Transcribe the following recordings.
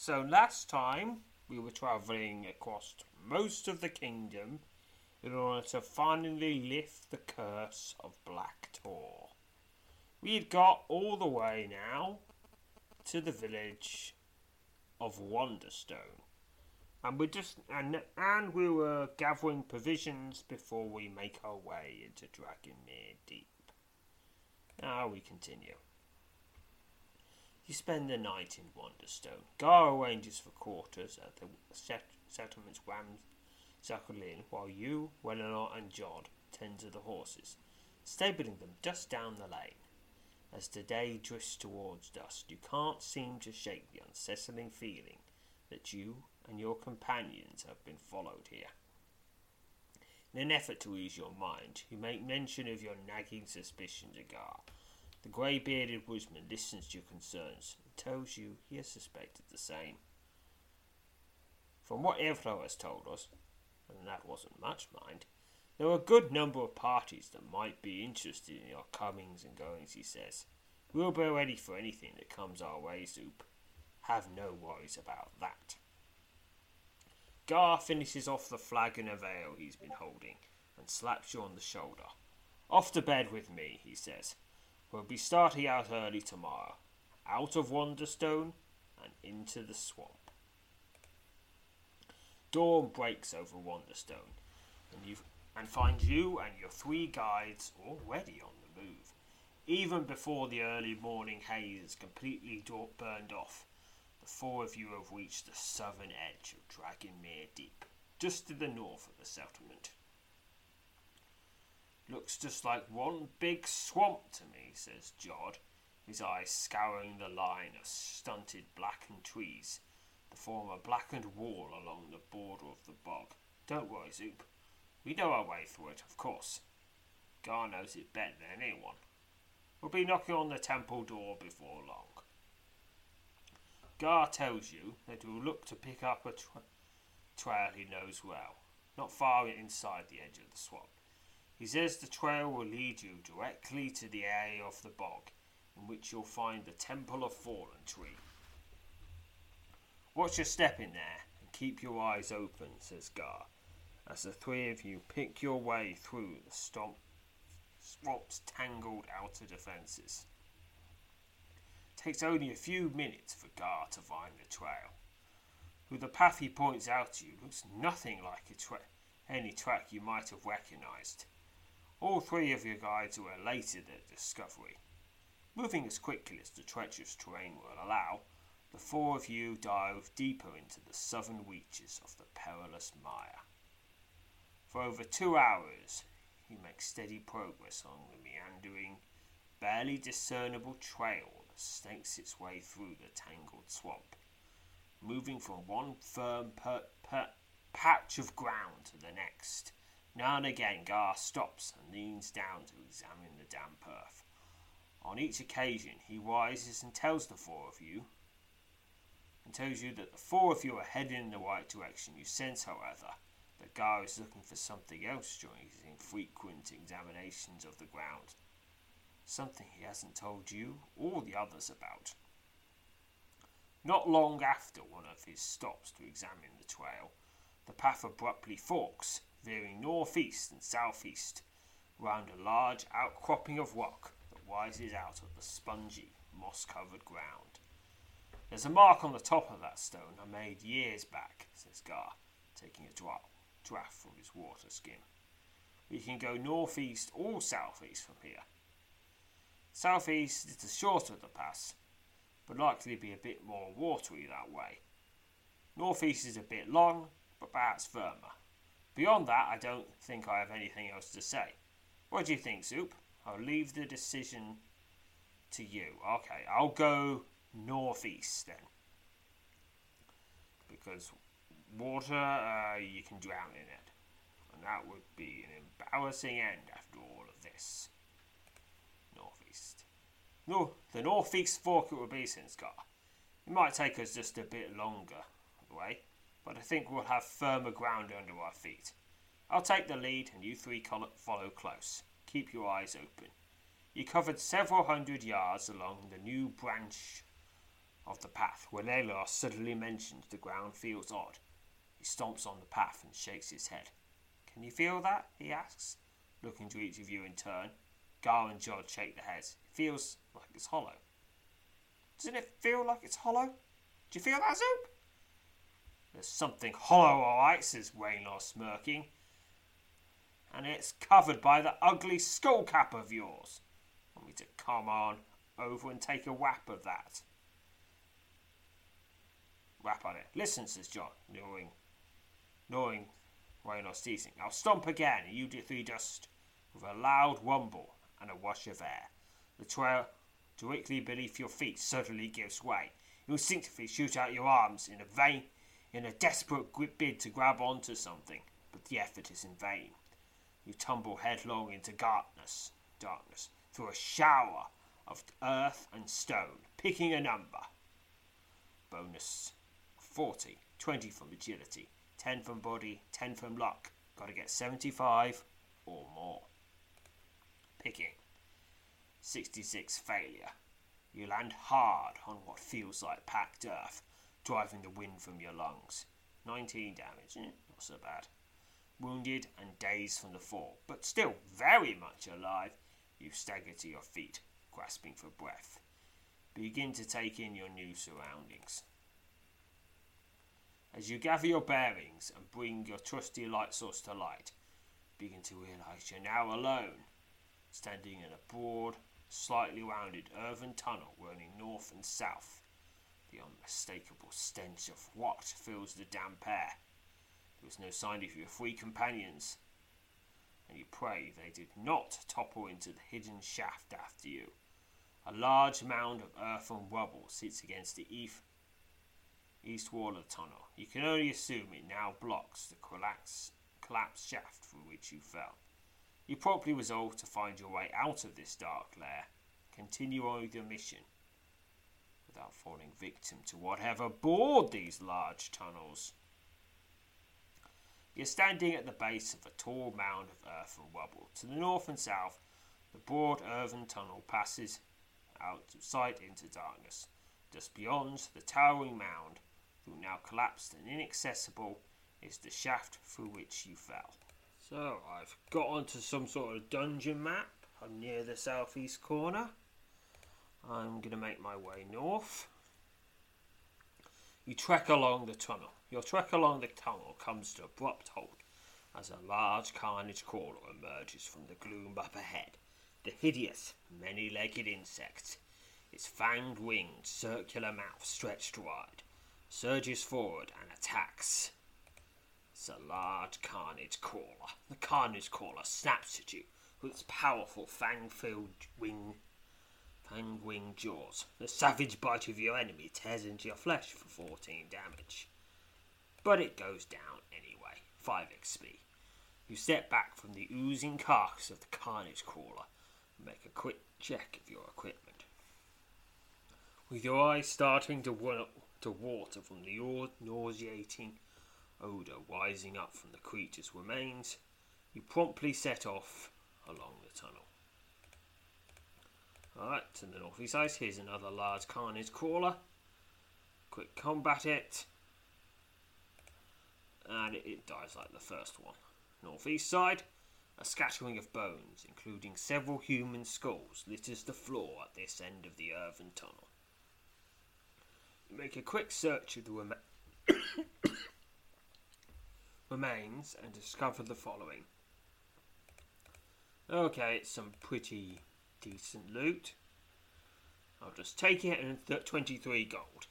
So last time we were travelling across most of the kingdom in order to finally lift the curse of Black Tor. We had got all the way now to the village of Wonderstone. And we just and and we were gathering provisions before we make our way into Dragonmere Deep. Now we continue. You spend the night in Wonderstone. Gar arranges for quarters at the set- settlement's Wamsackle Inn, while you, Welinor, and Jod tend to the horses, stabling them just down the lane. As the day drifts towards dusk, you can't seem to shake the unsettling feeling that you and your companions have been followed here. In an effort to ease your mind, you make mention of your nagging suspicion to Gar. The grey bearded woodsman listens to your concerns and tells you he has suspected the same. From what Evlo has told us, and that wasn't much, mind, there are a good number of parties that might be interested in your comings and goings, he says. We'll be ready for anything that comes our way, Zoop. Have no worries about that. Gar finishes off the flagon of ale he's been holding and slaps you on the shoulder. Off to bed with me, he says. We'll be starting out early tomorrow, out of Wonderstone and into the swamp. Dawn breaks over Wonderstone, and you and finds you and your three guides already on the move. Even before the early morning haze is completely burned off, the four of you have reached the southern edge of Dragonmere Deep, just to the north of the settlement. Looks just like one big swamp to me, says Jod, his eyes scouring the line of stunted blackened trees that form a blackened wall along the border of the bog. Don't worry, Zoop. We know our way through it, of course. Gar knows it better than anyone. We'll be knocking on the temple door before long. Gar tells you that we'll look to pick up a tra- trail he knows well, not far inside the edge of the swamp. He says the trail will lead you directly to the area of the bog, in which you'll find the Temple of Fallen Tree. Watch your step in there and keep your eyes open, says Gar, as the three of you pick your way through the stomp, swamp's tangled outer defences. It takes only a few minutes for Gar to find the trail. Who the path he points out to you looks nothing like tra- any track you might have recognised. All three of your guides were elated at the discovery. Moving as quickly as the treacherous terrain will allow, the four of you dive deeper into the southern reaches of the perilous mire. For over two hours, you make steady progress along the meandering, barely discernible trail that snakes its way through the tangled swamp, moving from one firm per- per- patch of ground to the next. Now and again, Gar stops and leans down to examine the damp earth. On each occasion, he rises and tells the four of you, and tells you that the four of you are heading in the right direction. You sense, however, that Gar is looking for something else during his infrequent examinations of the ground. Something he hasn't told you or the others about. Not long after one of his stops to examine the trail, the path abruptly forks, veering northeast and southeast, round a large outcropping of rock that rises out of the spongy, moss covered ground. There's a mark on the top of that stone I made years back, says Gar, taking a drop, draft from his water skin. We can go northeast or southeast from here. Southeast is the shorter of the pass, but likely to be a bit more watery that way. Northeast is a bit long, but perhaps firmer. Beyond that, I don't think I have anything else to say. What do you think, Soup? I'll leave the decision to you. Okay, I'll go northeast then. Because water, uh, you can drown in it. And that would be an embarrassing end after all of this. Northeast. No, the northeast fork it would be, Sinskar. It might take us just a bit longer the way, but I think we'll have firmer ground under our feet. I'll take the lead and you three follow close. Keep your eyes open. You covered several hundred yards along the new branch of the path when Elar suddenly mentions the ground feels odd. He stomps on the path and shakes his head. Can you feel that? he asks, looking to each of you in turn. Gar and Jod shake their heads. It feels like it's hollow. Doesn't it feel like it's hollow? Do you feel that, Zoop? There's something hollow, all right, says Waynor, smirking. And it's covered by the ugly skull cap of yours. Want me to come on over and take a whap of that? Whap on it. Listen, says Jod, knowing, knowing Waynor's teasing. I'll stomp again, and you three just with a loud rumble and a wash of air. The trail directly beneath your feet suddenly gives way. You instinctively shoot out your arms in a vain, in a desperate bid to grab onto something, but the effort is in vain. You tumble headlong into darkness, darkness, through a shower of earth and stone, picking a number. Bonus 40, 20 from agility, 10 from body, 10 from luck. Gotta get 75 or more. Picking 66 failure. You land hard on what feels like packed earth, driving the wind from your lungs. 19 damage, eh, not so bad. Wounded and dazed from the fall, but still very much alive, you stagger to your feet, grasping for breath. Begin to take in your new surroundings. As you gather your bearings and bring your trusty light source to light, begin to realize you're now alone, standing in a broad, slightly rounded earthen tunnel running north and south. The unmistakable stench of what fills the damp air. There was no sign of your three companions, and you pray they did not topple into the hidden shaft after you. A large mound of earth and rubble sits against the east, wall of the tunnel. You can only assume it now blocks the collapsed, collapsed shaft through which you fell. You promptly resolve to find your way out of this dark lair, continue on with your mission, without falling victim to whatever bored these large tunnels. You're standing at the base of a tall mound of earth and rubble. To the north and south, the broad earthen tunnel passes out of sight into darkness. Just beyond the towering mound, though now collapsed and inaccessible, is the shaft through which you fell. So I've got onto some sort of dungeon map. I'm near the southeast corner. I'm going to make my way north. You trek along the tunnel. Your trek along the tunnel comes to abrupt halt as a large carnage crawler emerges from the gloom up ahead. The hideous, many legged insect its fanged winged circular mouth stretched wide, surges forward and attacks. It's a large carnage crawler. The carnage crawler snaps at you with its powerful fang-filled wing, fang-winged jaws. The savage bite of your enemy tears into your flesh for 14 damage. But it goes down anyway. 5 XP. You step back from the oozing carcass of the carnage crawler and make a quick check of your equipment. With your eyes starting to, wa- to water from the nauseating odour rising up from the creature's remains, you promptly set off along the tunnel. Alright, to the northeast side, here's another large carnage crawler. Quick combat it. And it, it dies like the first one. Northeast side, a scattering of bones, including several human skulls, litters the floor at this end of the earthen tunnel. You make a quick search of the rema- remains and discover the following. Okay, it's some pretty decent loot. I'll just take it and th- 23 gold.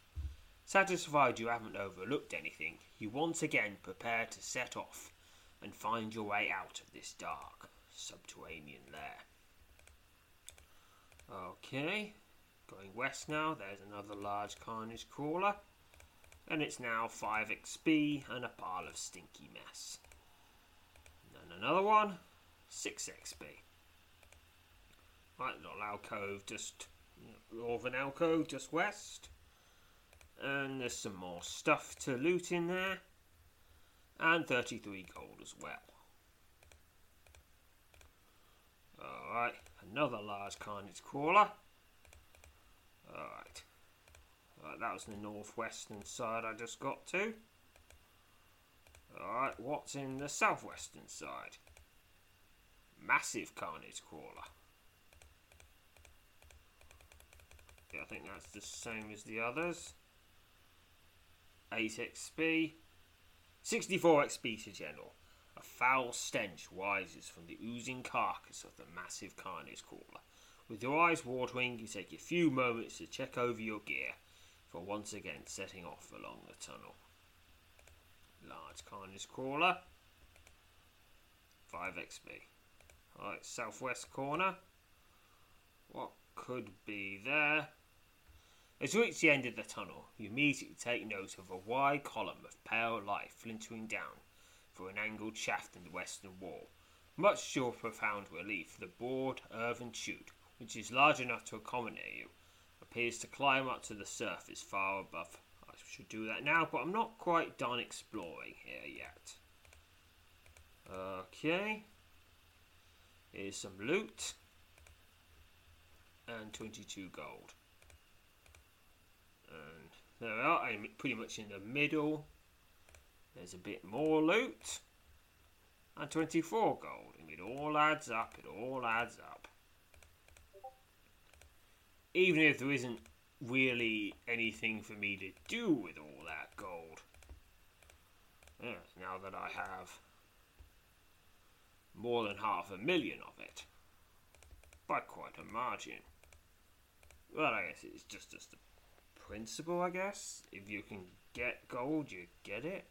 Satisfied you haven't overlooked anything, you once again prepare to set off and find your way out of this dark subterranean lair. Okay, going west now, there's another large carnage crawler, and it's now 5 XP and a pile of stinky mess. And another one, 6 XP. Right, little alcove just northern alcove just west. And there's some more stuff to loot in there. And 33 gold as well. Alright, another large carnage crawler. Alright. Right, that was the northwestern side I just got to. Alright, what's in the southwestern side? Massive carnage crawler. Yeah, I think that's the same as the others. 8 XP. 64 XP to General. A foul stench rises from the oozing carcass of the massive carnage crawler. With your eyes watering, you take a few moments to check over your gear for once again setting off along the tunnel. Large carnage crawler. 5 XP. Alright, southwest corner. What could be there? As you reach the end of the tunnel, you immediately take note of a wide column of pale light flintering down through an angled shaft in the western wall. Much to your profound relief, the broad earthen chute, which is large enough to accommodate you, appears to climb up to the surface far above. I should do that now, but I'm not quite done exploring here yet. Okay. Here's some loot. And 22 gold. There we are, I'm pretty much in the middle. There's a bit more loot. And 24 gold. It all adds up, it all adds up. Even if there isn't really anything for me to do with all that gold. Now that I have more than half a million of it. By quite a margin. Well, I guess it's just, just a principle, I guess. If you can get gold, you get it.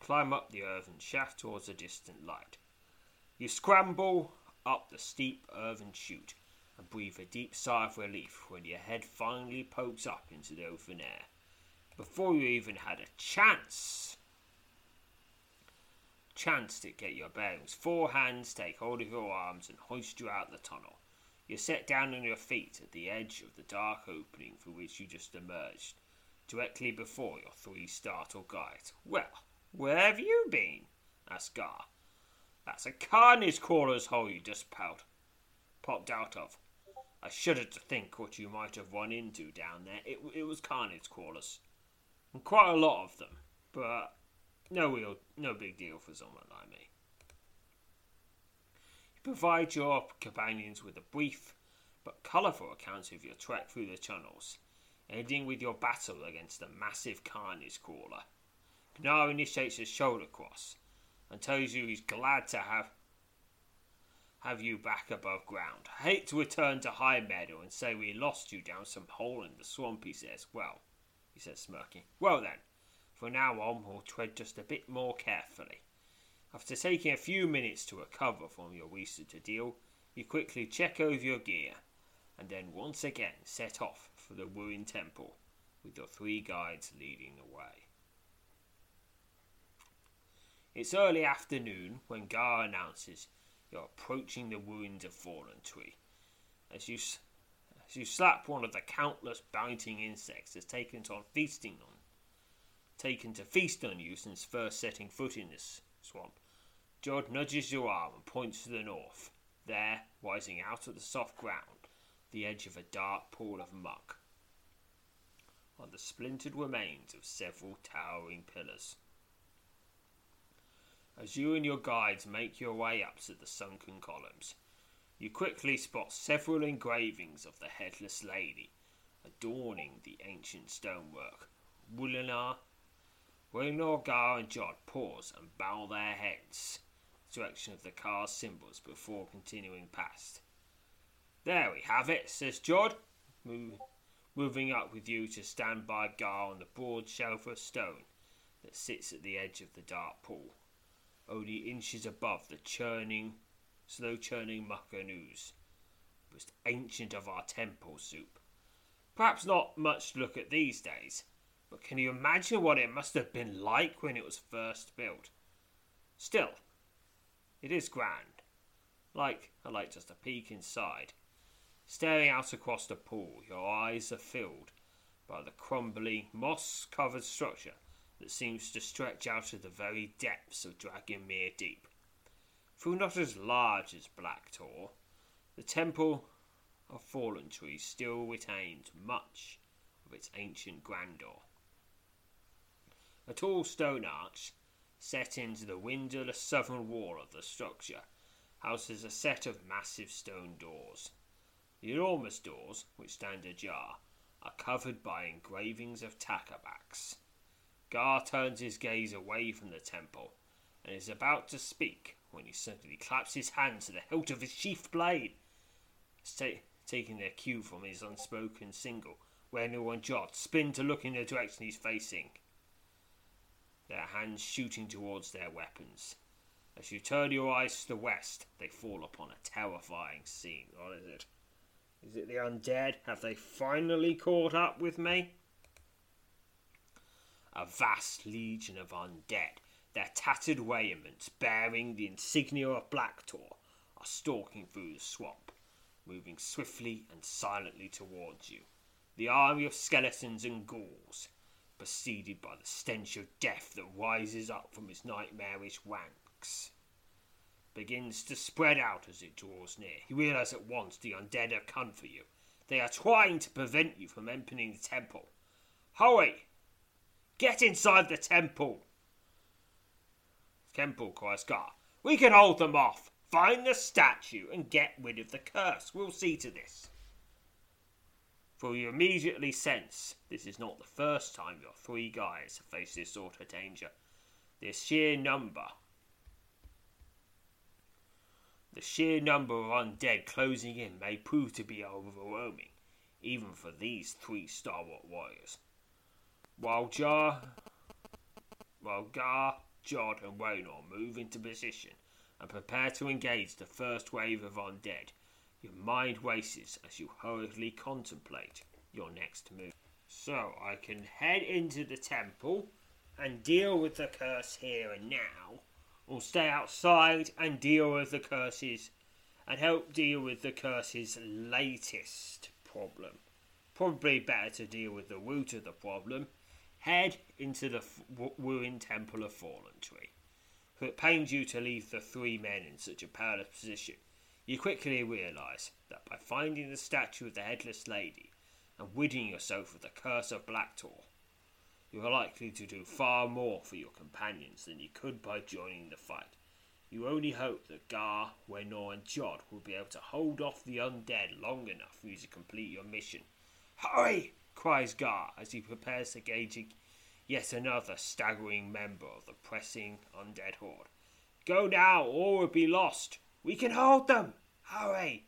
Climb up the earthen shaft towards a distant light. You scramble up the steep earthen chute and breathe a deep sigh of relief when your head finally pokes up into the open air. Before you even had a chance chance to get your bearings. Four hands take hold of your arms and hoist you out the tunnel. You're set down on your feet at the edge of the dark opening through which you just emerged, directly before your three startled guides. Well, where have you been? asked Gar. That's a carnage crawler's hole you just pout, popped out of. I shudder to think what you might have run into down there. It, it was carnage crawlers. And quite a lot of them. But no real, no big deal for someone like me. Provide your companions with a brief but colourful account of your trek through the tunnels, ending with your battle against a massive carnage crawler. Gar initiates a shoulder cross and tells you he's glad to have have you back above ground. I hate to return to High Meadow and say we lost you down some hole in the swamp, he says. Well, he says, smirking. Well then, from now on we'll tread just a bit more carefully. After taking a few minutes to recover from your recent ordeal, you quickly check over your gear, and then once again set off for the ruined temple, with your three guides leading the way. It's early afternoon when Gar announces you're approaching the ruins of Fallen Tree. As you, as you slap one of the countless biting insects that's taken on feasting on, taken to feast on you since first setting foot in this swamp, Jod nudges your arm and points to the north. There, rising out of the soft ground, the edge of a dark pool of muck, are the splintered remains of several towering pillars. As you and your guides make your way up to the sunken columns, you quickly spot several engravings of the headless lady adorning the ancient stonework. Wulanar, Waynor, Gar, and Jod pause and bow their heads in the direction of the car's symbols before continuing past. There we have it, says Jod, moving up with you to stand by Gar on the broad shelf of stone that sits at the edge of the dark pool only inches above the churning, slow churning mucker. Most ancient of our temple soup. Perhaps not much to look at these days, but can you imagine what it must have been like when it was first built? Still, it is grand. Like I like just a peek inside. Staring out across the pool, your eyes are filled by the crumbling, moss covered structure that seems to stretch out to the very depths of Dragonmere Deep. Though not as large as Black Tor, the Temple of Fallen Trees still retains much of its ancient grandeur. A tall stone arch, set into the windowless southern wall of the structure, houses a set of massive stone doors. The enormous doors, which stand ajar, are covered by engravings of Takabaks. Gar turns his gaze away from the temple and is about to speak when he suddenly claps his hand to the hilt of his sheathed blade, ta- taking their cue from his unspoken single, where no one jots, spin to look in the direction he's facing. Their hands shooting towards their weapons. As you turn your eyes to the west, they fall upon a terrifying scene. What is it? Is it the undead? Have they finally caught up with me? a vast legion of undead, their tattered raiments bearing the insignia of Black Tor, are stalking through the swamp, moving swiftly and silently towards you. The army of skeletons and ghouls, preceded by the stench of death that rises up from its nightmarish ranks, begins to spread out as it draws near. You realize at once the undead have come for you. They are trying to prevent you from entering the temple. Hurry! Get inside the temple. Temple cries Gar. We can hold them off. Find the statue and get rid of the curse. We'll see to this. For you immediately sense this is not the first time your three guys have faced this sort of danger. The sheer number. The sheer number of undead closing in may prove to be overwhelming, even for these three stalwart warriors. While Jar, while Gar, Jod, and Waynor move into position and prepare to engage the first wave of undead, your mind races as you hurriedly contemplate your next move. So I can head into the temple and deal with the curse here and now, or stay outside and deal with the curses and help deal with the curse's latest problem. Probably better to deal with the root of the problem head into the ruined Temple of Fallen Tree. For it pains you to leave the three men in such a perilous position. You quickly realise that by finding the statue of the Headless Lady and ridding yourself of the curse of Black Tor, you are likely to do far more for your companions than you could by joining the fight. You only hope that Gar, Waynor, and Jod will be able to hold off the undead long enough for you to complete your mission. Hurry! cries Gar as he prepares to gauge yet another staggering member of the pressing undead horde. Go now, or we'll be lost. We can hold them! Hurry!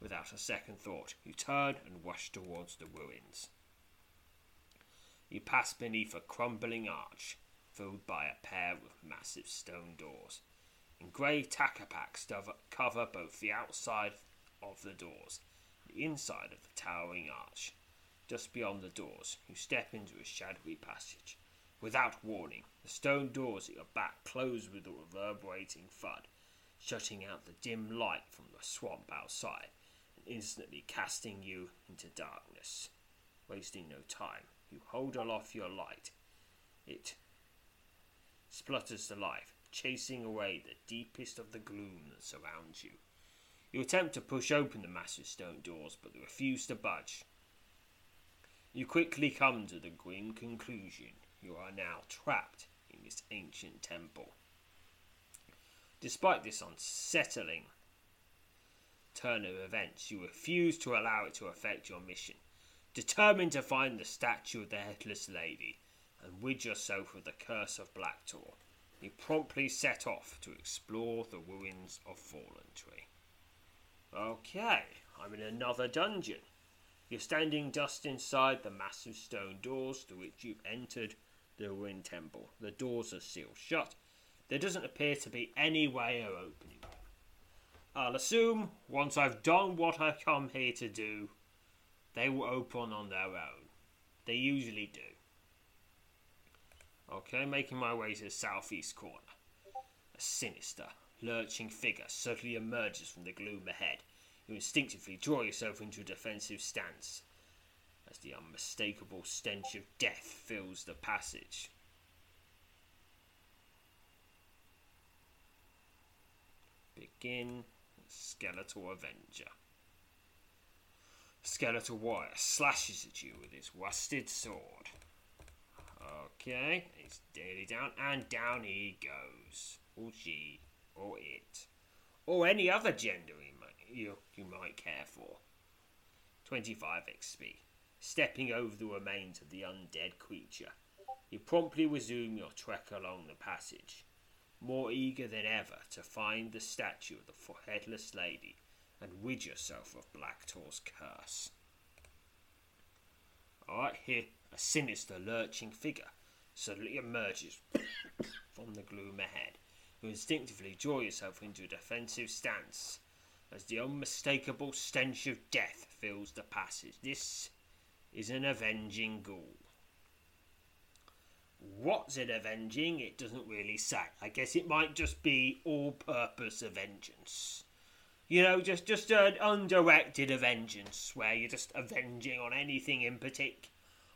Without a second thought, you turn and rush towards the ruins. You pass beneath a crumbling arch, filled by a pair of massive stone doors. In grey takapaks cover both the outside of the doors and the inside of the towering arch. Just beyond the doors, you step into a shadowy passage. Without warning, the stone doors at your back close with a reverberating thud, shutting out the dim light from the swamp outside and instantly casting you into darkness. Wasting no time, you hold aloft your light. It splutters to life, chasing away the deepest of the gloom that surrounds you. You attempt to push open the massive stone doors, but they refuse to budge. You quickly come to the grim conclusion you are now trapped in this ancient temple. Despite this unsettling turn of events, you refuse to allow it to affect your mission. Determined to find the statue of the Headless Lady and rid yourself of the curse of Black Tor, you promptly set off to explore the ruins of Fallen Tree. Okay, I'm in another dungeon. You're standing just inside the massive stone doors through which you've entered the ruined temple. The doors are sealed shut. There doesn't appear to be any way of opening them. I'll assume once I've done what I've come here to do, they will open on their own. They usually do. Okay, making my way to the southeast corner. A sinister, lurching figure suddenly emerges from the gloom ahead you instinctively draw yourself into a defensive stance as the unmistakable stench of death fills the passage. Begin Skeletal Avenger. Skeletal Warrior slashes at you with his rusted sword. Okay, he's nearly down, and down he goes. Or she, or it, or any other gender you, you might care for. 25 XP. Stepping over the remains of the undead creature, you promptly resume your trek along the passage, more eager than ever to find the statue of the headless lady and rid yourself of Black Tor's curse. Alright, here a sinister lurching figure suddenly emerges from the gloom ahead. You instinctively draw yourself into a defensive stance as the unmistakable stench of death fills the passage. This is an avenging ghoul. What's it avenging? It doesn't really say. I guess it might just be all purpose vengeance. You know, just, just an undirected vengeance where you're just avenging on anything in particular,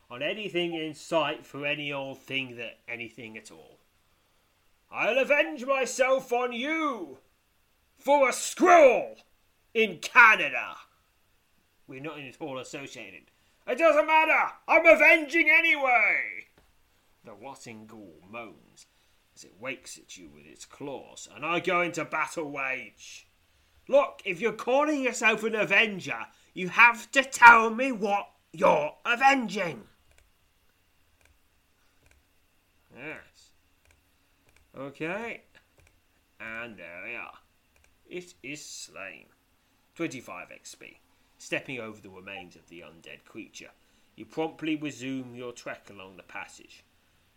on anything in sight for any old thing that anything at all. I'll avenge myself on you! for a scroll in Canada. We're not at all associated. It doesn't matter. I'm avenging anyway. The rotting ghoul moans as it wakes at you with its claws, and I go into battle wage. Look, if you're calling yourself an avenger, you have to tell me what you're avenging. Yes. Okay. And there we are. It is slain. 25 XP. Stepping over the remains of the undead creature, you promptly resume your trek along the passage,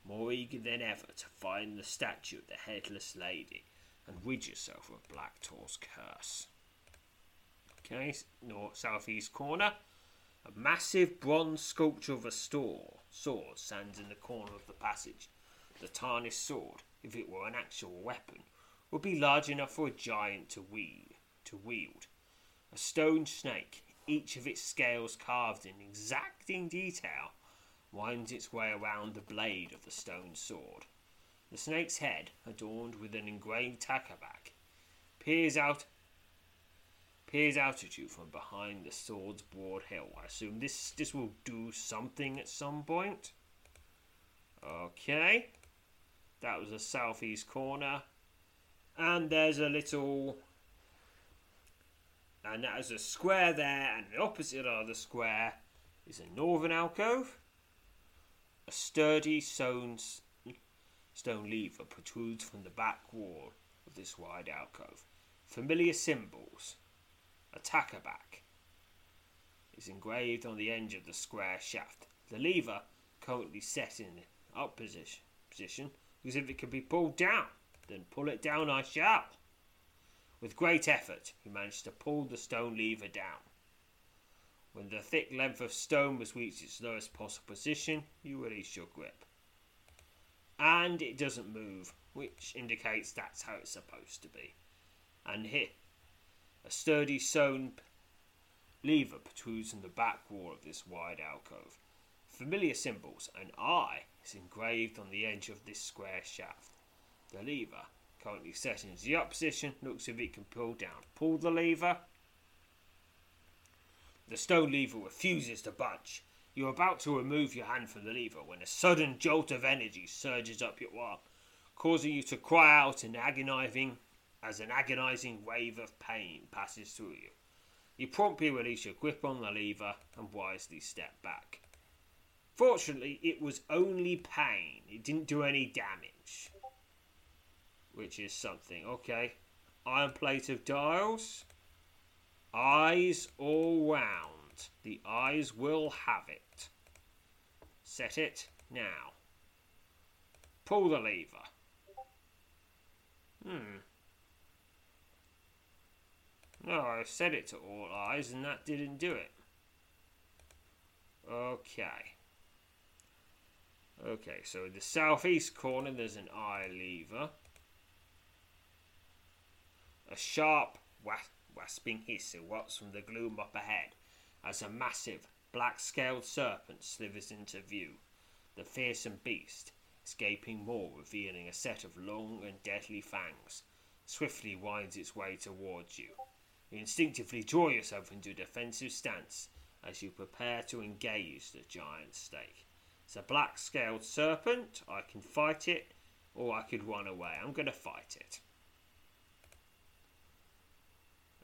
more eager than ever to find the statue of the headless lady and rid yourself of Black Tor's curse. Okay, north southeast corner. A massive bronze sculpture of a store, sword stands in the corner of the passage. The tarnished sword, if it were an actual weapon, would be large enough for a giant to wield. To wield. A stone snake, each of its scales carved in exacting detail, winds its way around the blade of the stone sword. The snake's head, adorned with an engraved takapak, peers out peers out at you from behind the sword's broad hill. I assume this this will do something at some point. Okay. That was the southeast corner and there's a little and that is a square there and the opposite of the square is a northern alcove a sturdy stone stone lever protrudes from the back wall of this wide alcove Familiar symbols. Attacker back is engraved on the edge of the square shaft. The lever currently set in up position, position as if it could be pulled down. Then pull it down I shall. With great effort, he managed to pull the stone lever down. When the thick length of stone was reached its lowest possible position, you release your grip. And it doesn't move, which indicates that's how it's supposed to be. And here, a sturdy stone lever protrudes from the back wall of this wide alcove. Familiar symbols, an eye is engraved on the edge of this square shaft. The lever, currently set in the up position, looks as if it can pull down. Pull the lever. The stone lever refuses to budge. You're about to remove your hand from the lever when a sudden jolt of energy surges up your arm, causing you to cry out in agonizing as an agonizing wave of pain passes through you. You promptly release your grip on the lever and wisely step back. Fortunately, it was only pain. It didn't do any damage. Which is something. Okay. Iron plate of dials. Eyes all round. The eyes will have it. Set it now. Pull the lever. Hmm. No, I set it to all eyes and that didn't do it. Okay. Okay, so in the southeast corner there's an eye lever. A sharp wasping hiss erupts from the gloom up ahead as a massive black scaled serpent slithers into view. The fearsome beast, escaping more, revealing a set of long and deadly fangs, swiftly winds its way towards you. You instinctively draw yourself into a defensive stance as you prepare to engage the giant snake. It's a black scaled serpent. I can fight it or I could run away. I'm going to fight it.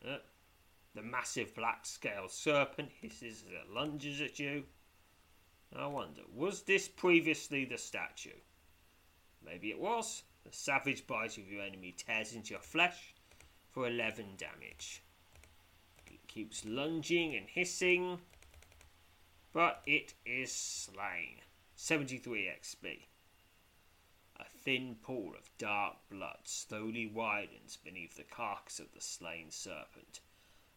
The massive black scaled serpent hisses as it lunges at you. I wonder, was this previously the statue? Maybe it was. The savage bite of your enemy tears into your flesh for 11 damage. It keeps lunging and hissing, but it is slain. 73 XP. Thin pool of dark blood slowly widens beneath the carcass of the slain serpent.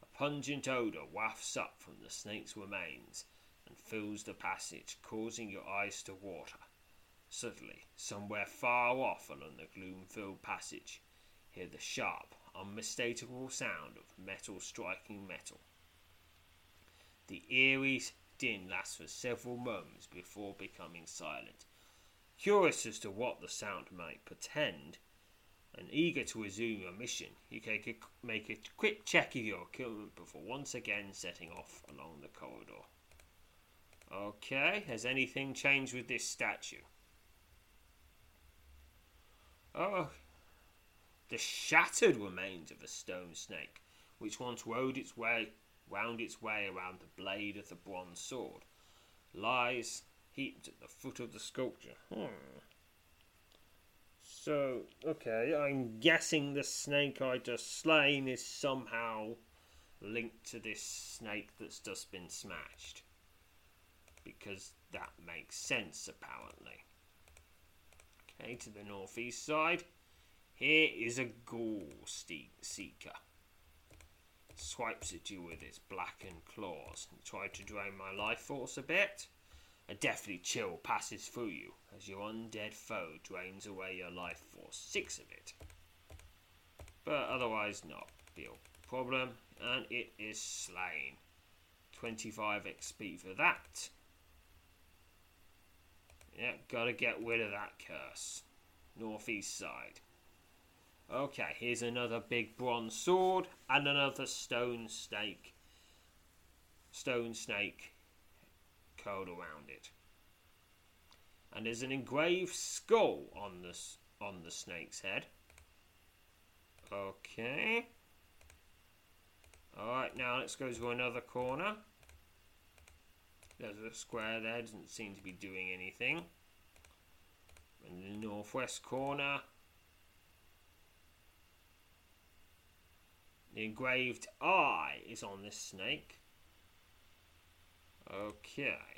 A pungent odour wafts up from the snake's remains and fills the passage, causing your eyes to water. Suddenly, somewhere far off along the gloom filled passage, hear the sharp, unmistakable sound of metal striking metal. The eerie din lasts for several moments before becoming silent. Curious as to what the sound might portend, and eager to resume your mission, you can make a quick check of your equipment before once again setting off along the corridor. Okay, has anything changed with this statue? Oh, the shattered remains of a stone snake, which once rode its way wound its way around the blade of the bronze sword, lies heaped at the foot of the sculpture. Hmm. So, okay, I'm guessing the snake I just slain is somehow linked to this snake that's just been smashed. Because that makes sense, apparently. Okay, to the northeast side. Here is a ghoul seeker swipes at you with its blackened claws and to drain my life force a bit. A deathly chill passes through you as your undead foe drains away your life force, six of it. But otherwise, not real problem, and it is slain. 25 XP for that. Yeah, gotta get rid of that curse. Northeast side. Okay, here's another big bronze sword and another stone snake. Stone snake curled around it. And there's an engraved skull on the, on the snake's head. Okay. Alright, now let's go to another corner. There's a square there, doesn't seem to be doing anything. In the northwest corner, The engraved eye is on this snake. Okay.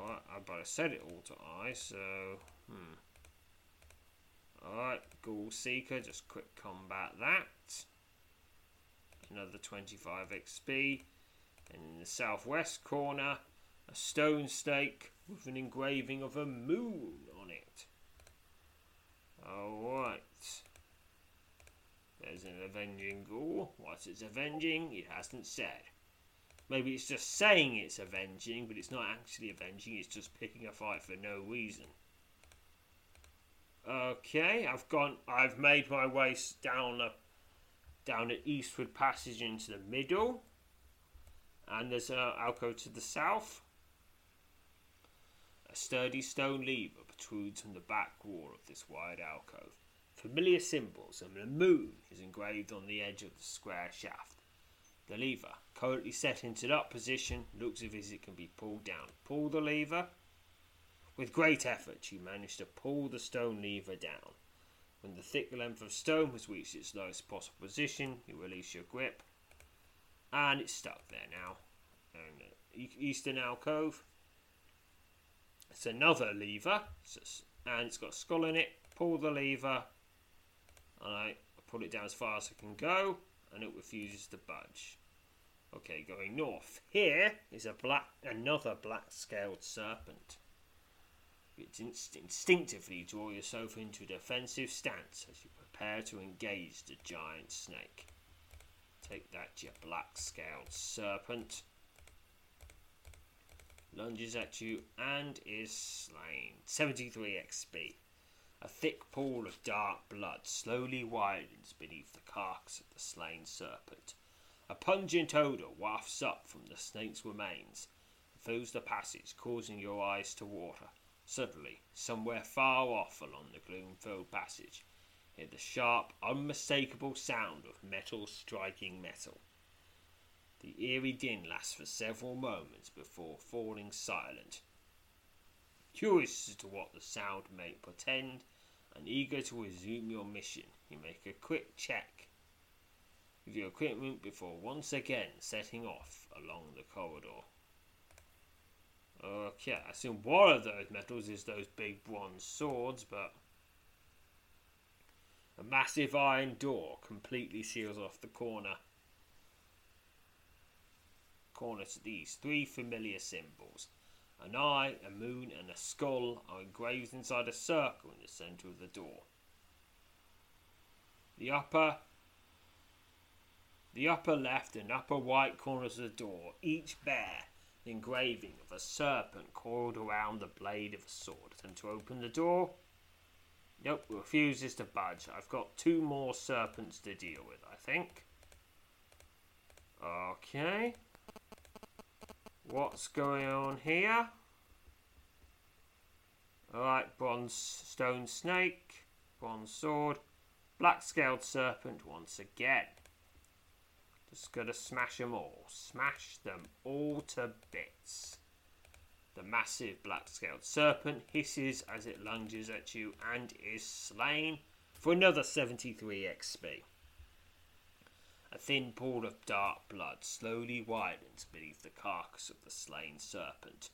Alright, I better set it all to I, so hmm. Alright, Ghoul Seeker, just quick combat that. Another 25 XP. And in the southwest corner, a stone stake with an engraving of a moon on it. Alright. There's an avenging ghoul. What it's avenging, it hasn't said. Maybe it's just saying it's avenging, but it's not actually avenging, it's just picking a fight for no reason. Okay, I've gone I've made my way down a down an eastward passage into the middle. And there's a alcove to the south. A sturdy stone lever protrudes from the back wall of this wide alcove. Familiar symbols and the moon is engraved on the edge of the square shaft. The lever, currently set into that position, looks as if it can be pulled down. Pull the lever. With great effort, you manage to pull the stone lever down. When the thick length of stone has reached its lowest possible position, you release your grip, and it's stuck there now. And uh, eastern alcove, it's another lever, and it's got a skull in it. Pull the lever, and I pull it down as far as I can go, and it refuses to budge. Okay, going north. Here is a black, another black-scaled serpent. It's inst- instinctively draw yourself into a defensive stance as you prepare to engage the giant snake. Take that, you black-scaled serpent lunges at you and is slain. 73 XP. A thick pool of dark blood slowly widens beneath the carcass of the slain serpent. A pungent odour wafts up from the snake's remains and fills the passage, causing your eyes to water. Suddenly, somewhere far off along the gloom filled passage, hear the sharp, unmistakable sound of metal striking metal. The eerie din lasts for several moments before falling silent. Curious as to what the sound may portend, and eager to resume your mission, you make a quick check with your equipment before once again setting off along the corridor. Okay, I assume one of those metals is those big bronze swords, but a massive iron door completely seals off the corner corner to these three familiar symbols. An eye, a moon, and a skull are engraved inside a circle in the centre of the door. The upper the upper left and upper right corners of the door each bear the engraving of a serpent coiled around the blade of a sword. And to open the door, nope, refuses to budge. I've got two more serpents to deal with, I think. Okay. What's going on here? Alright, bronze stone snake, bronze sword, black scaled serpent once again. Just gonna smash them all. Smash them all to bits. The massive black scaled serpent hisses as it lunges at you and is slain for another 73 XP. A thin pool of dark blood slowly widens beneath the carcass of the slain serpent.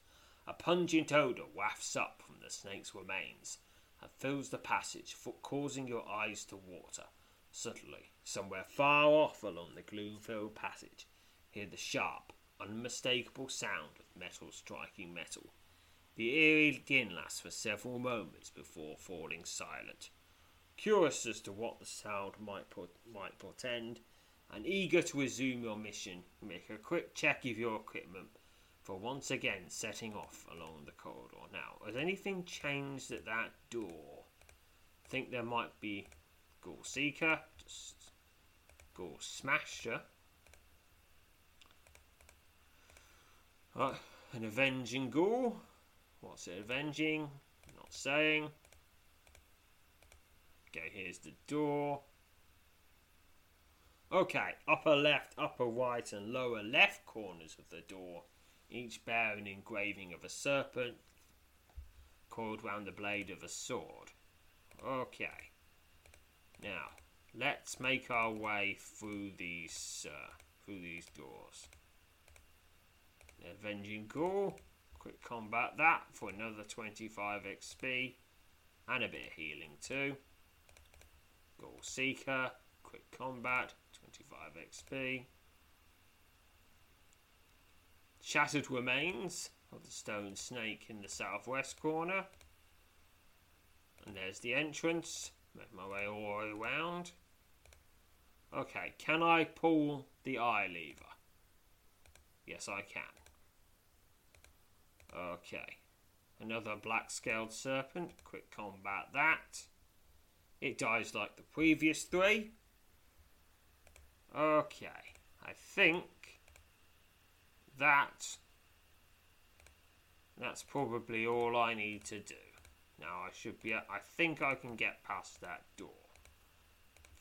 A pungent odour wafts up from the snake's remains and fills the passage, causing your eyes to water. Suddenly, somewhere far off along the gloom filled passage, hear the sharp, unmistakable sound of metal striking metal. The eerie din lasts for several moments before falling silent. Curious as to what the sound might, might portend, and eager to resume your mission, make a quick check of your equipment for once again setting off along the corridor. Now, has anything changed at that door? Think there might be Ghoul Seeker, just Ghoul Smasher. Right, an avenging ghoul. What's it avenging? Not saying. Okay, here's the door. Okay, upper left, upper right, and lower left corners of the door, each bear an engraving of a serpent coiled round the blade of a sword. Okay. Now, let's make our way through these uh, through these doors. Avenging Ghoul, quick combat that for another 25 XP and a bit of healing too. Ghoul Seeker, quick combat, 25 XP. Shattered remains of the stone snake in the southwest corner. And there's the entrance. Make my way all the way around. Okay, can I pull the eye lever? Yes, I can. Okay. Another black scaled serpent. Quick combat that. It dies like the previous three. Okay. I think that that's probably all I need to do. Now I should be I think I can get past that door.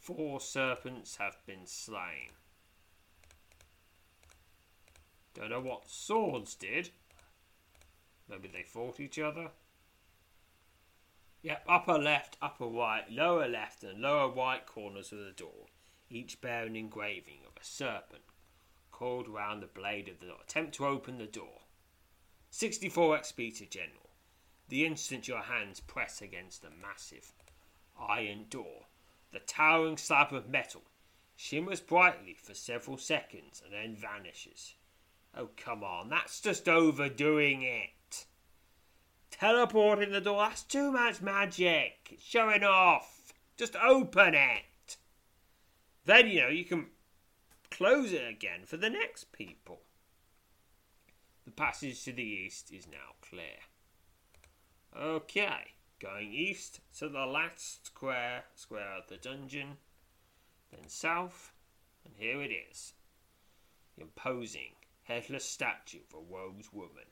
Four serpents have been slain. Don't know what swords did. Maybe they fought each other. Yep, upper left, upper right, lower left, and lower right corners of the door, each bear an engraving of a serpent coiled round the blade of the. Attempt to open the door. 64 XP to General. The instant your hands press against the massive iron door, the towering slab of metal shimmers brightly for several seconds and then vanishes. Oh, come on, that's just overdoing it. Teleporting the door, that's too much magic. It's showing off. Just open it. Then, you know, you can close it again for the next people. The passage to the east is now clear. Okay, going east to the last square, square of the dungeon, then south, and here it is. The imposing, headless statue of a rose woman,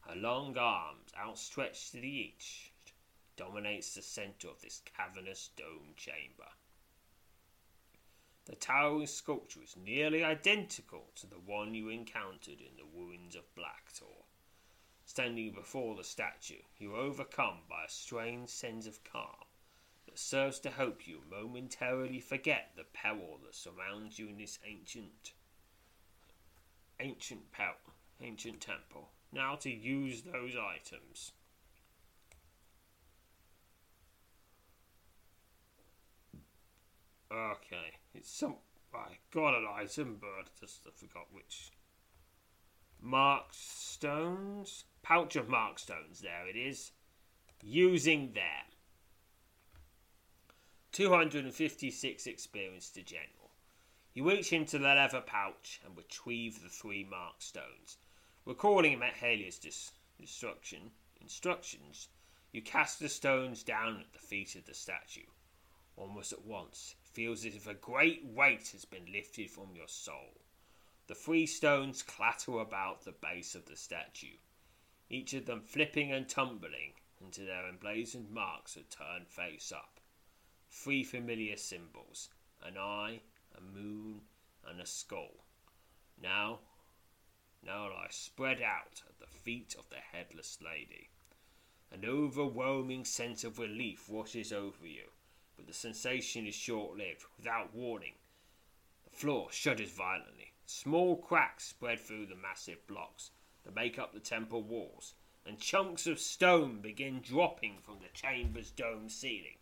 her long arms outstretched to the east, dominates the centre of this cavernous dome chamber. The towering sculpture is nearly identical to the one you encountered in the ruins of Blacktor. Standing before the statue, you are overcome by a strange sense of calm that serves to help you momentarily forget the peril that surrounds you in this ancient, ancient peril, ancient temple. Now to use those items. Okay, it's some. I got an item, but just I forgot which. Mark stones, pouch of mark stones. There it is. Using them. 256 experience to general. You reach into the leather pouch and retrieve the three mark stones. Recalling Helia's dis- destruction instructions, you cast the stones down at the feet of the statue. Almost at once, it feels as if a great weight has been lifted from your soul. The three stones clatter about the base of the statue, each of them flipping and tumbling into their emblazoned marks that turn face up. Three familiar symbols an eye, a moon, and a skull. Now, now lie spread out at the feet of the headless lady. An overwhelming sense of relief washes over you but the sensation is short lived. Without warning, the floor shudders violently. Small cracks spread through the massive blocks that make up the temple walls, and chunks of stone begin dropping from the chamber's dome ceiling.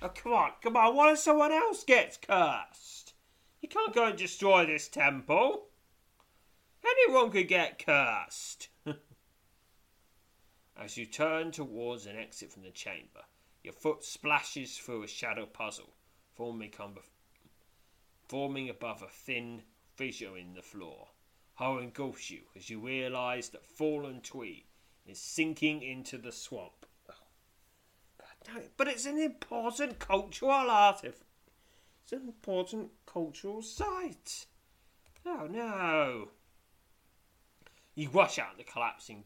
Oh, come on, come on, what if someone else gets cursed? You can't go and destroy this temple. Anyone could get cursed. As you turn towards an exit from the chamber, your foot splashes through a shadow puzzle, forming, forming above a thin fissure in the floor. Horror engulfs you as you realise that fallen tree is sinking into the swamp. Oh, but it's an important cultural artifact. It's an important cultural site. Oh no. You rush out the collapsing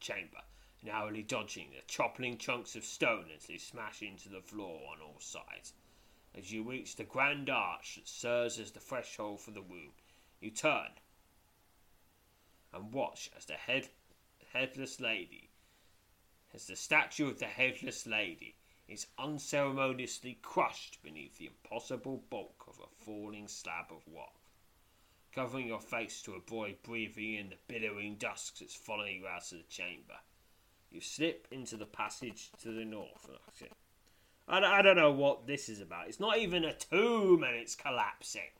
chamber narrowly dodging the toppling chunks of stone as they smash into the floor on all sides. As you reach the grand arch that serves as the threshold for the room, you turn and watch as the head, headless lady, as the statue of the headless lady is unceremoniously crushed beneath the impossible bulk of a falling slab of rock. Covering your face to avoid breathing in the billowing dusk that's following you out of the chamber, you slip into the passage to the north. I, I don't know what this is about. It's not even a tomb and it's collapsing.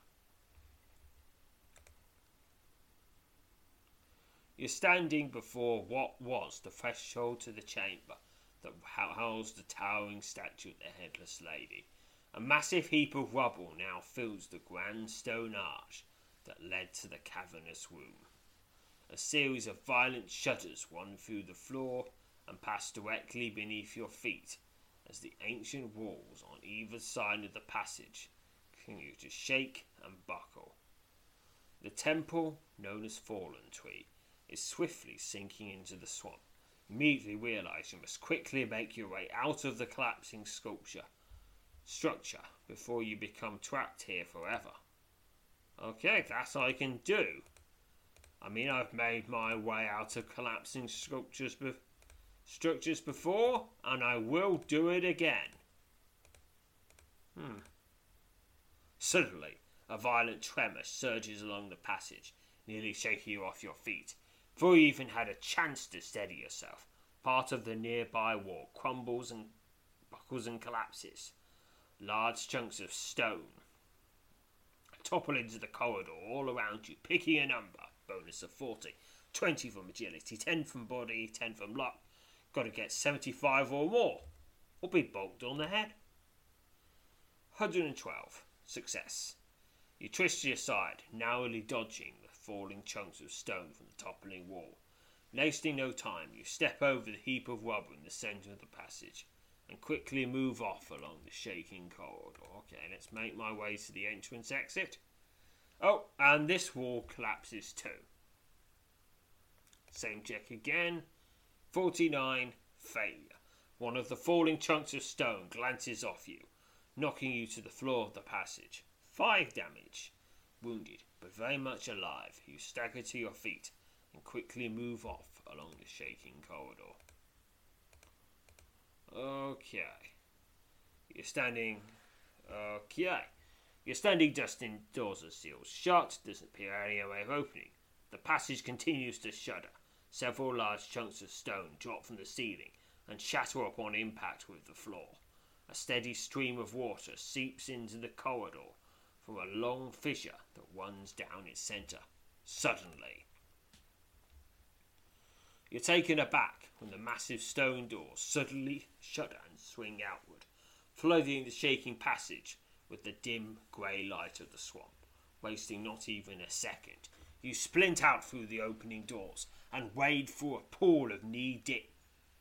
You're standing before what was the threshold to the chamber that housed the towering statue of the headless lady. A massive heap of rubble now fills the grand stone arch that led to the cavernous room. A series of violent shudders run through the floor and pass directly beneath your feet as the ancient walls on either side of the passage continue to shake and buckle. The temple, known as Fallen Tree, is swiftly sinking into the swamp. Immediately realize you must quickly make your way out of the collapsing sculpture structure before you become trapped here forever. Okay, that's all I can do. I mean, I've made my way out of collapsing sculptures, be- structures before, and I will do it again. Hmm. Suddenly, a violent tremor surges along the passage, nearly shaking you off your feet. Before you even had a chance to steady yourself, part of the nearby wall crumbles and buckles and collapses. Large chunks of stone topple into the corridor all around you, picking a number. Bonus of 40. 20 from agility, 10 from body, 10 from luck. Got to get 75 or more, or be bolted on the head. 112. Success. You twist to your side, narrowly dodging falling chunks of stone from the toppling wall. Wasting no time, you step over the heap of rubble in the centre of the passage and quickly move off along the shaking corridor. Okay, let's make my way to the entrance exit. Oh, and this wall collapses too. Same check again. 49, failure. One of the falling chunks of stone glances off you, knocking you to the floor of the passage. 5 damage. Wounded but very much alive, you stagger to your feet and quickly move off along the shaking corridor. Okay. You're standing. Okay. You're standing just indoors as seals shut, doesn't appear any way of opening. The passage continues to shudder. Several large chunks of stone drop from the ceiling and shatter upon impact with the floor. A steady stream of water seeps into the corridor from a long fissure that runs down its centre. Suddenly, you're taken aback when the massive stone doors suddenly shudder and swing outward, flooding the shaking passage with the dim grey light of the swamp. Wasting not even a second, you splint out through the opening doors and wade through a pool of knee deep,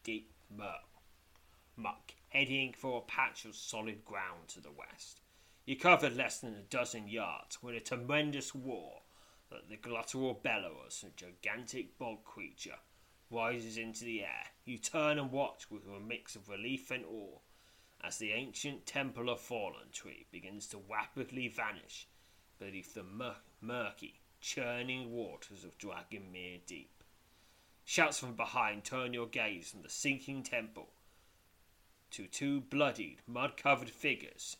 deep muck, heading for a patch of solid ground to the west. You covered less than a dozen yards when a tremendous roar that the of a gigantic bog creature rises into the air. You turn and watch with a mix of relief and awe as the ancient temple of Fallen Tree begins to rapidly vanish beneath the mur- murky, churning waters of Dragonmere Deep. Shouts from behind turn your gaze from the sinking temple to two bloodied, mud covered figures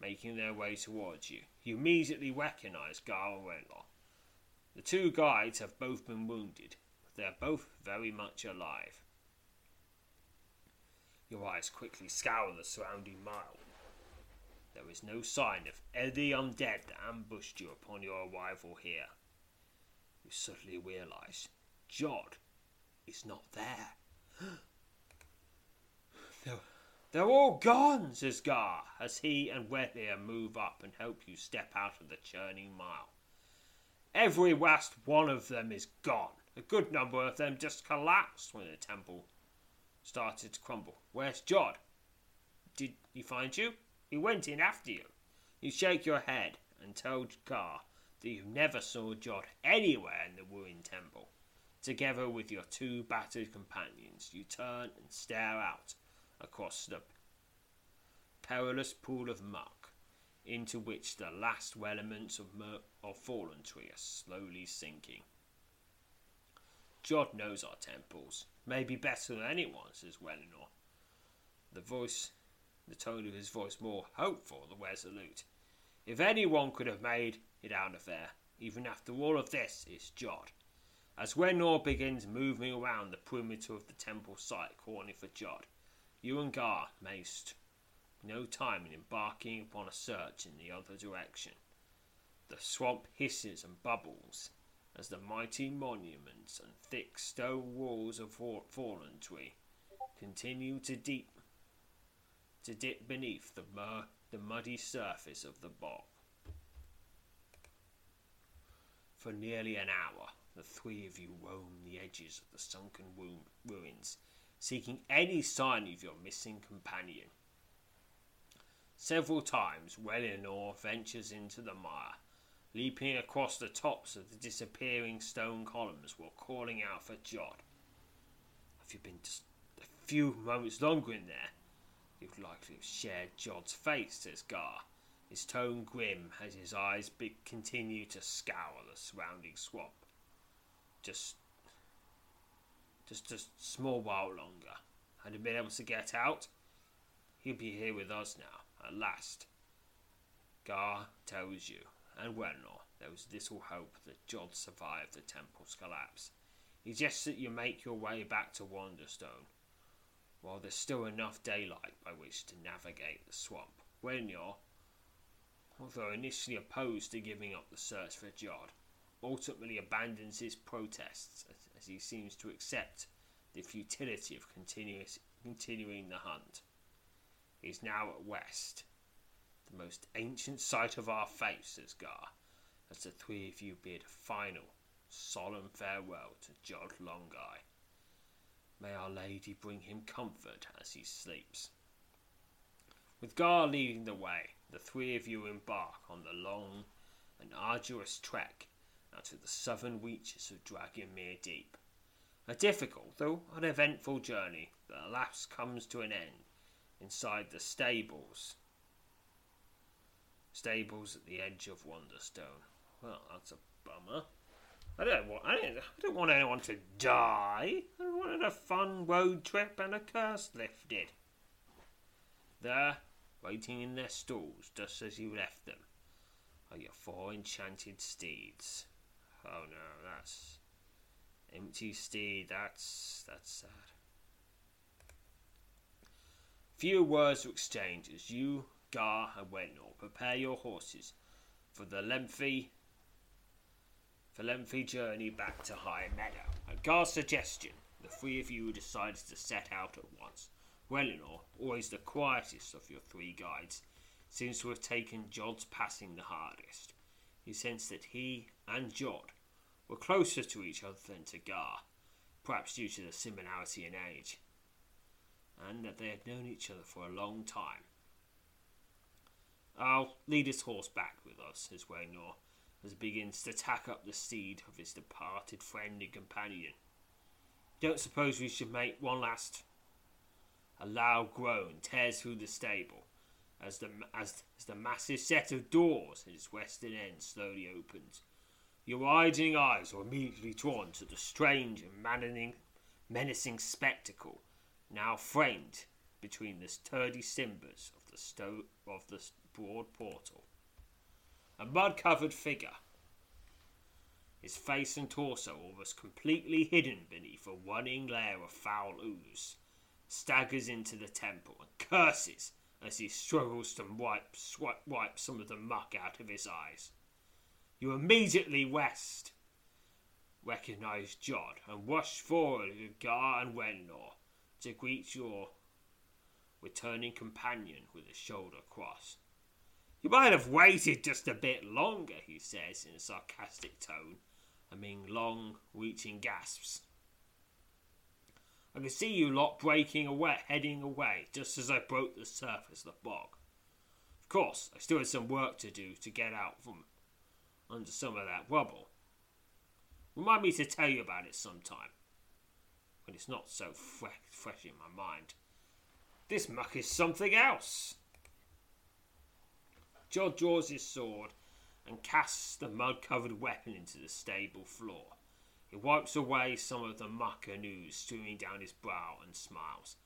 making their way towards you. You immediately recognize Gar and Renlaw. The two guides have both been wounded, but they are both very much alive. Your eyes quickly scour the surrounding mile. There is no sign of any undead that ambushed you upon your arrival here. You suddenly realize Jod is not there. there they're all gone, says Gar, as he and Wethier move up and help you step out of the churning mile. Every last one of them is gone. A good number of them just collapsed when the temple started to crumble. Where's Jod? Did he find you? He went in after you. You shake your head and tell Gar that you never saw Jod anywhere in the ruined temple. Together with your two battered companions, you turn and stare out across the perilous pool of muck into which the last elements of, Mer- of Fallen Tree are slowly sinking. Jod knows our temples, maybe better than anyone, says Wellinor. The voice the tone of his voice more hopeful than resolute. If anyone could have made it out of there, even after all of this, it's Jod. As Wenor begins moving around the perimeter of the temple site, calling for Jod, you and Gar waste no time in embarking upon a search in the other direction. The swamp hisses and bubbles as the mighty monuments and thick stone walls of fallen tree continue to deep to dip beneath the mur- the muddy surface of the bog. For nearly an hour, the three of you roam the edges of the sunken ruins, seeking any sign of your missing companion. Several times, Welinor ventures into the mire, leaping across the tops of the disappearing stone columns while calling out for Jod. Have you been just a few moments longer in there? You'd likely have shared Jod's fate, says Gar, his tone grim as his eyes be- continue to scour the surrounding swamp. Just, just a small while longer. Had he been able to get out, he'd be here with us now, at last. Gar tells you and Wenor, there was little hope that Jod survived the temple's collapse. He suggests that you make your way back to Wanderstone, while there's still enough daylight by which to navigate the swamp. Wenor, although initially opposed to giving up the search for Jod, ultimately abandons his protests as he seems to accept the futility of continuing the hunt. He is now at West, the most ancient site of our faith, says Gar, as the three of you bid a final, solemn farewell to Jod Longai. May Our Lady bring him comfort as he sleeps. With Gar leading the way, the three of you embark on the long and arduous trek to the southern reaches of Dragonmere Deep. A difficult, though uneventful journey that alas comes to an end inside the stables stables at the edge of Wonderstone. Well, that's a bummer. I don't want. I don't, I don't want anyone to die. I wanted a fun road trip and a curse lifted. There, waiting in their stalls, just as you left them, are your four enchanted steeds. Oh no, that's empty steed. That's that's sad. Few words were exchanged as you Gar and Wenor, prepare your horses for the lengthy for lengthy journey back to High Meadow. At Gar's suggestion, the three of you decided to set out at once. Welinor, always the quietest of your three guides, seems to have taken Jod's passing the hardest. He sensed that he and Jod were closer to each other than to Gar, perhaps due to the similarity in age, and that they had known each other for a long time. I'll lead his horse back with us, says Waynor, as he begins to tack up the steed of his departed friend and companion. Don't suppose we should make one last. A loud groan tears through the stable as the, as, as the massive set of doors at its western end slowly opens. Your widening eyes are immediately drawn to the strange and menacing, menacing spectacle now framed between the sturdy timbers of the, sto- of the broad portal. A mud covered figure, his face and torso almost completely hidden beneath a running layer of foul ooze, staggers into the temple and curses as he struggles to wipe, swipe, wipe some of the muck out of his eyes. You immediately west recognize Jod and rush forward with Gar and Wenor to greet your returning companion with a shoulder cross. You might have waited just a bit longer, he says in a sarcastic tone, among long, reaching gasps. I can see you lot breaking away, heading away, just as I broke the surface of the bog. Of course, I still had some work to do to get out from under some of that rubble. Remind me to tell you about it sometime, when it's not so fresh, fresh in my mind. This muck is something else. Jod draws his sword and casts the mud covered weapon into the stable floor. He wipes away some of the muck and ooze streaming down his brow and smiles.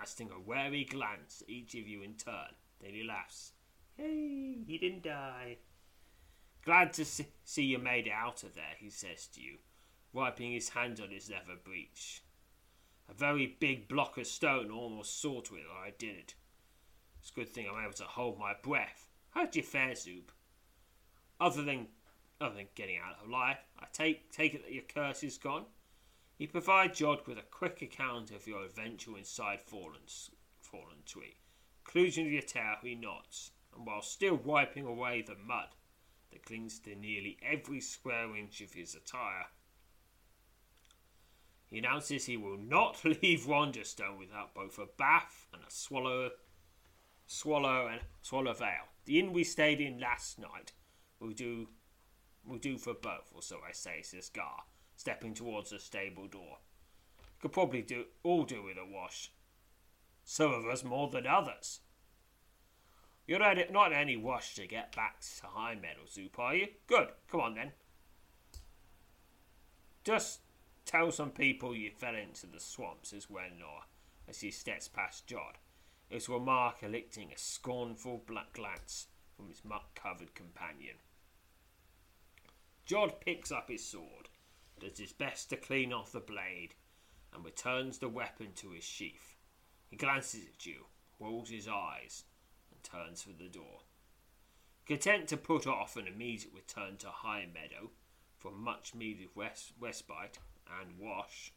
casting a wary glance at each of you in turn. Then he laughs. Hey, he didn't die. Glad to see you made it out of there, he says to you, wiping his hand on his leather breech. A very big block of stone almost sawed with or I did it. It's a good thing I'm able to hold my breath. How'd you fare, Zoop? Other than other than getting out alive, I take take it that your curse is gone. He provides Jod with a quick account of your adventure inside Fallen, Fallen Tree. Conclusion of your tale, he nods, and while still wiping away the mud that clings to nearly every square inch of his attire, he announces he will not leave Wanderstone without both a bath and a swallow, swallow and swallow veil. The inn we stayed in last night will do, will do for both, or so I say, says Gar stepping towards the stable door. Could probably do all do with a wash. Some of us more than others. You're not in any wash to get back to High Meadow Zoop, are you? Good. Come on then. Just tell some people you fell into the swamps as well, Nor, as he steps past Jod. His remark eliciting a scornful black glance from his muck-covered companion. Jod picks up his sword does his best to clean off the blade, and returns the weapon to his sheath. He glances at you, rolls his eyes, turns for the door. Content to put off an immediate return to High Meadow for much needed respite and wash,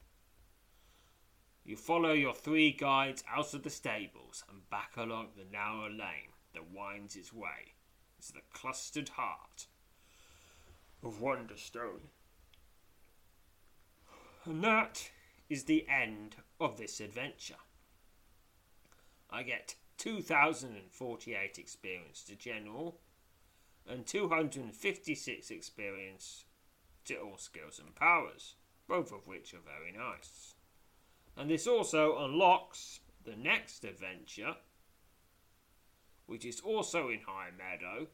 you follow your three guides out of the stables and back along the narrow lane that winds its way into the clustered heart of Wonderstone. And that is the end of this adventure. I get 2048 experience to general and 256 experience to all skills and powers, both of which are very nice. And this also unlocks the next adventure, which is also in High Meadow,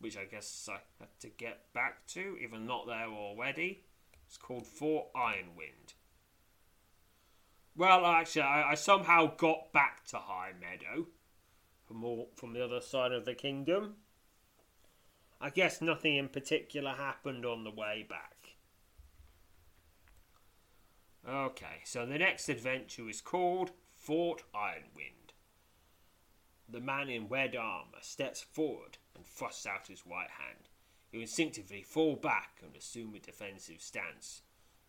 which I guess I have to get back to, I'm not there already. It's called Fort Ironwind. Well, actually, I, I somehow got back to High Meadow from all, from the other side of the kingdom. I guess nothing in particular happened on the way back. Okay, so the next adventure is called Fort Ironwind. The man in red armour steps forward and thrusts out his right hand. You instinctively fall back and assume a defensive stance.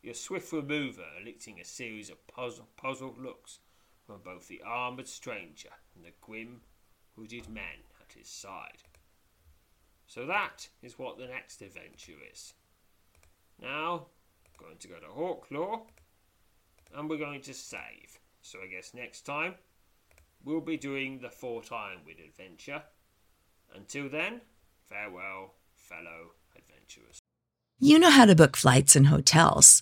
Your swift remover eliciting a series of puzzle, puzzled looks from both the armoured stranger and the grim, hooded men at his side. So that is what the next adventure is. Now, I'm going to go to Hawklaw, and we're going to save. So I guess next time, we'll be doing the Fort Ironwood adventure. Until then, farewell fellow adventurers. You know how to book flights and hotels.